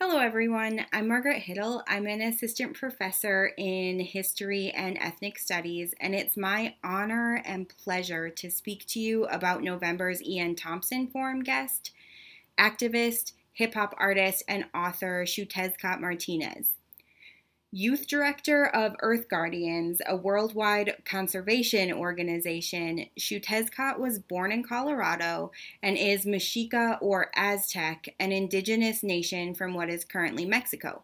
Hello, everyone. I'm Margaret Huettl. I'm an assistant professor in history and ethnic studies, and it's my honor and pleasure to speak to you about November's E.N. Thompson Forum guest, activist, hip hop artist, and author Xiuhtezcatl Martinez youth director of Earth Guardians, a worldwide conservation organization, Xiuhtezcatl was born in Colorado and is Mexica or Aztec, an indigenous nation from what is currently Mexico.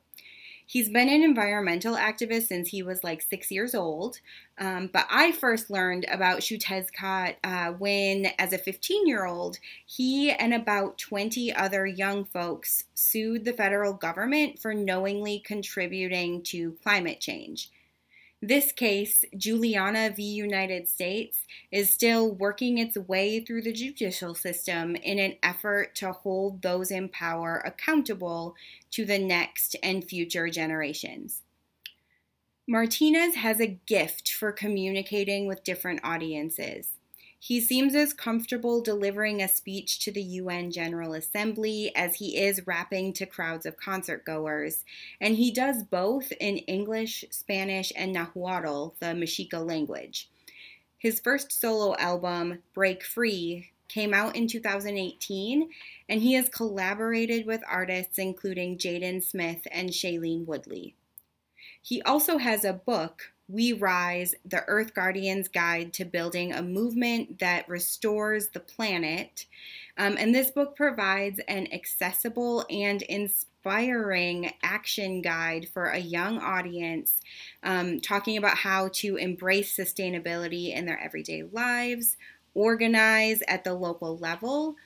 He's been an environmental activist since he was like six years old. Um, but I first learned about Xiuhtezcatl uh, when, as a 15 year old, he and about 20 other young folks sued the federal government for knowingly contributing to climate change. This case, Juliana v. United States, is still working its way through the judicial system in an effort to hold those in power accountable to the next and future generations. Martinez has a gift for communicating with different audiences. He seems as comfortable delivering a speech to the UN General Assembly as he is rapping to crowds of concert goers, and he does both in English, Spanish, and Nahuatl, the Mexica language. His first solo album, Break Free, came out in 2018, and he has collaborated with artists including Jaden Smith and Shailene Woodley. He also has a book, we Rise, the Earth Guardian's Guide to Building a Movement that Restores the Planet. Um, and this book provides an accessible and inspiring action guide for a young audience, um, talking about how to embrace sustainability in their everyday lives, organize at the local level,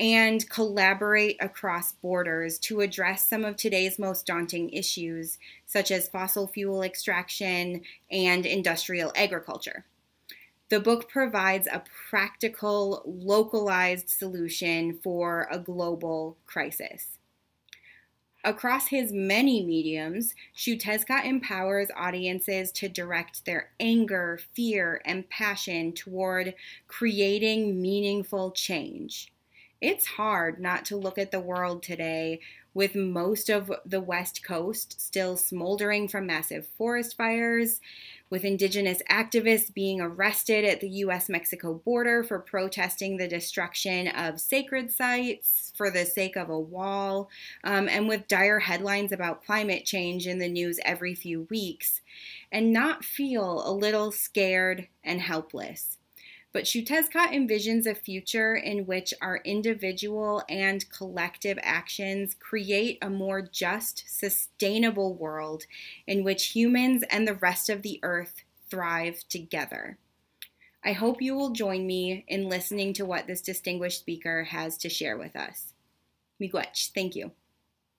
and collaborate across borders to address some of today's most daunting issues, such as fossil fuel extraction and industrial agriculture. The book provides a practical, localized solution for a global crisis. Across his many mediums, Xiuhtezcatl empowers audiences to direct their anger, fear, and passion toward creating meaningful change it's hard not to look at the world today with most of the West Coast still smoldering from massive forest fires, with indigenous activists being arrested at the US Mexico border for protesting the destruction of sacred sites for the sake of a wall, um, and with dire headlines about climate change in the news every few weeks, and not feel a little scared and helpless. But Xiuhtezcatl envisions a future in which our individual and collective actions create a more just, sustainable world in which humans and the rest of the earth thrive together. I hope you will join me in listening to what this distinguished speaker has to share with us. Miigwech, thank you.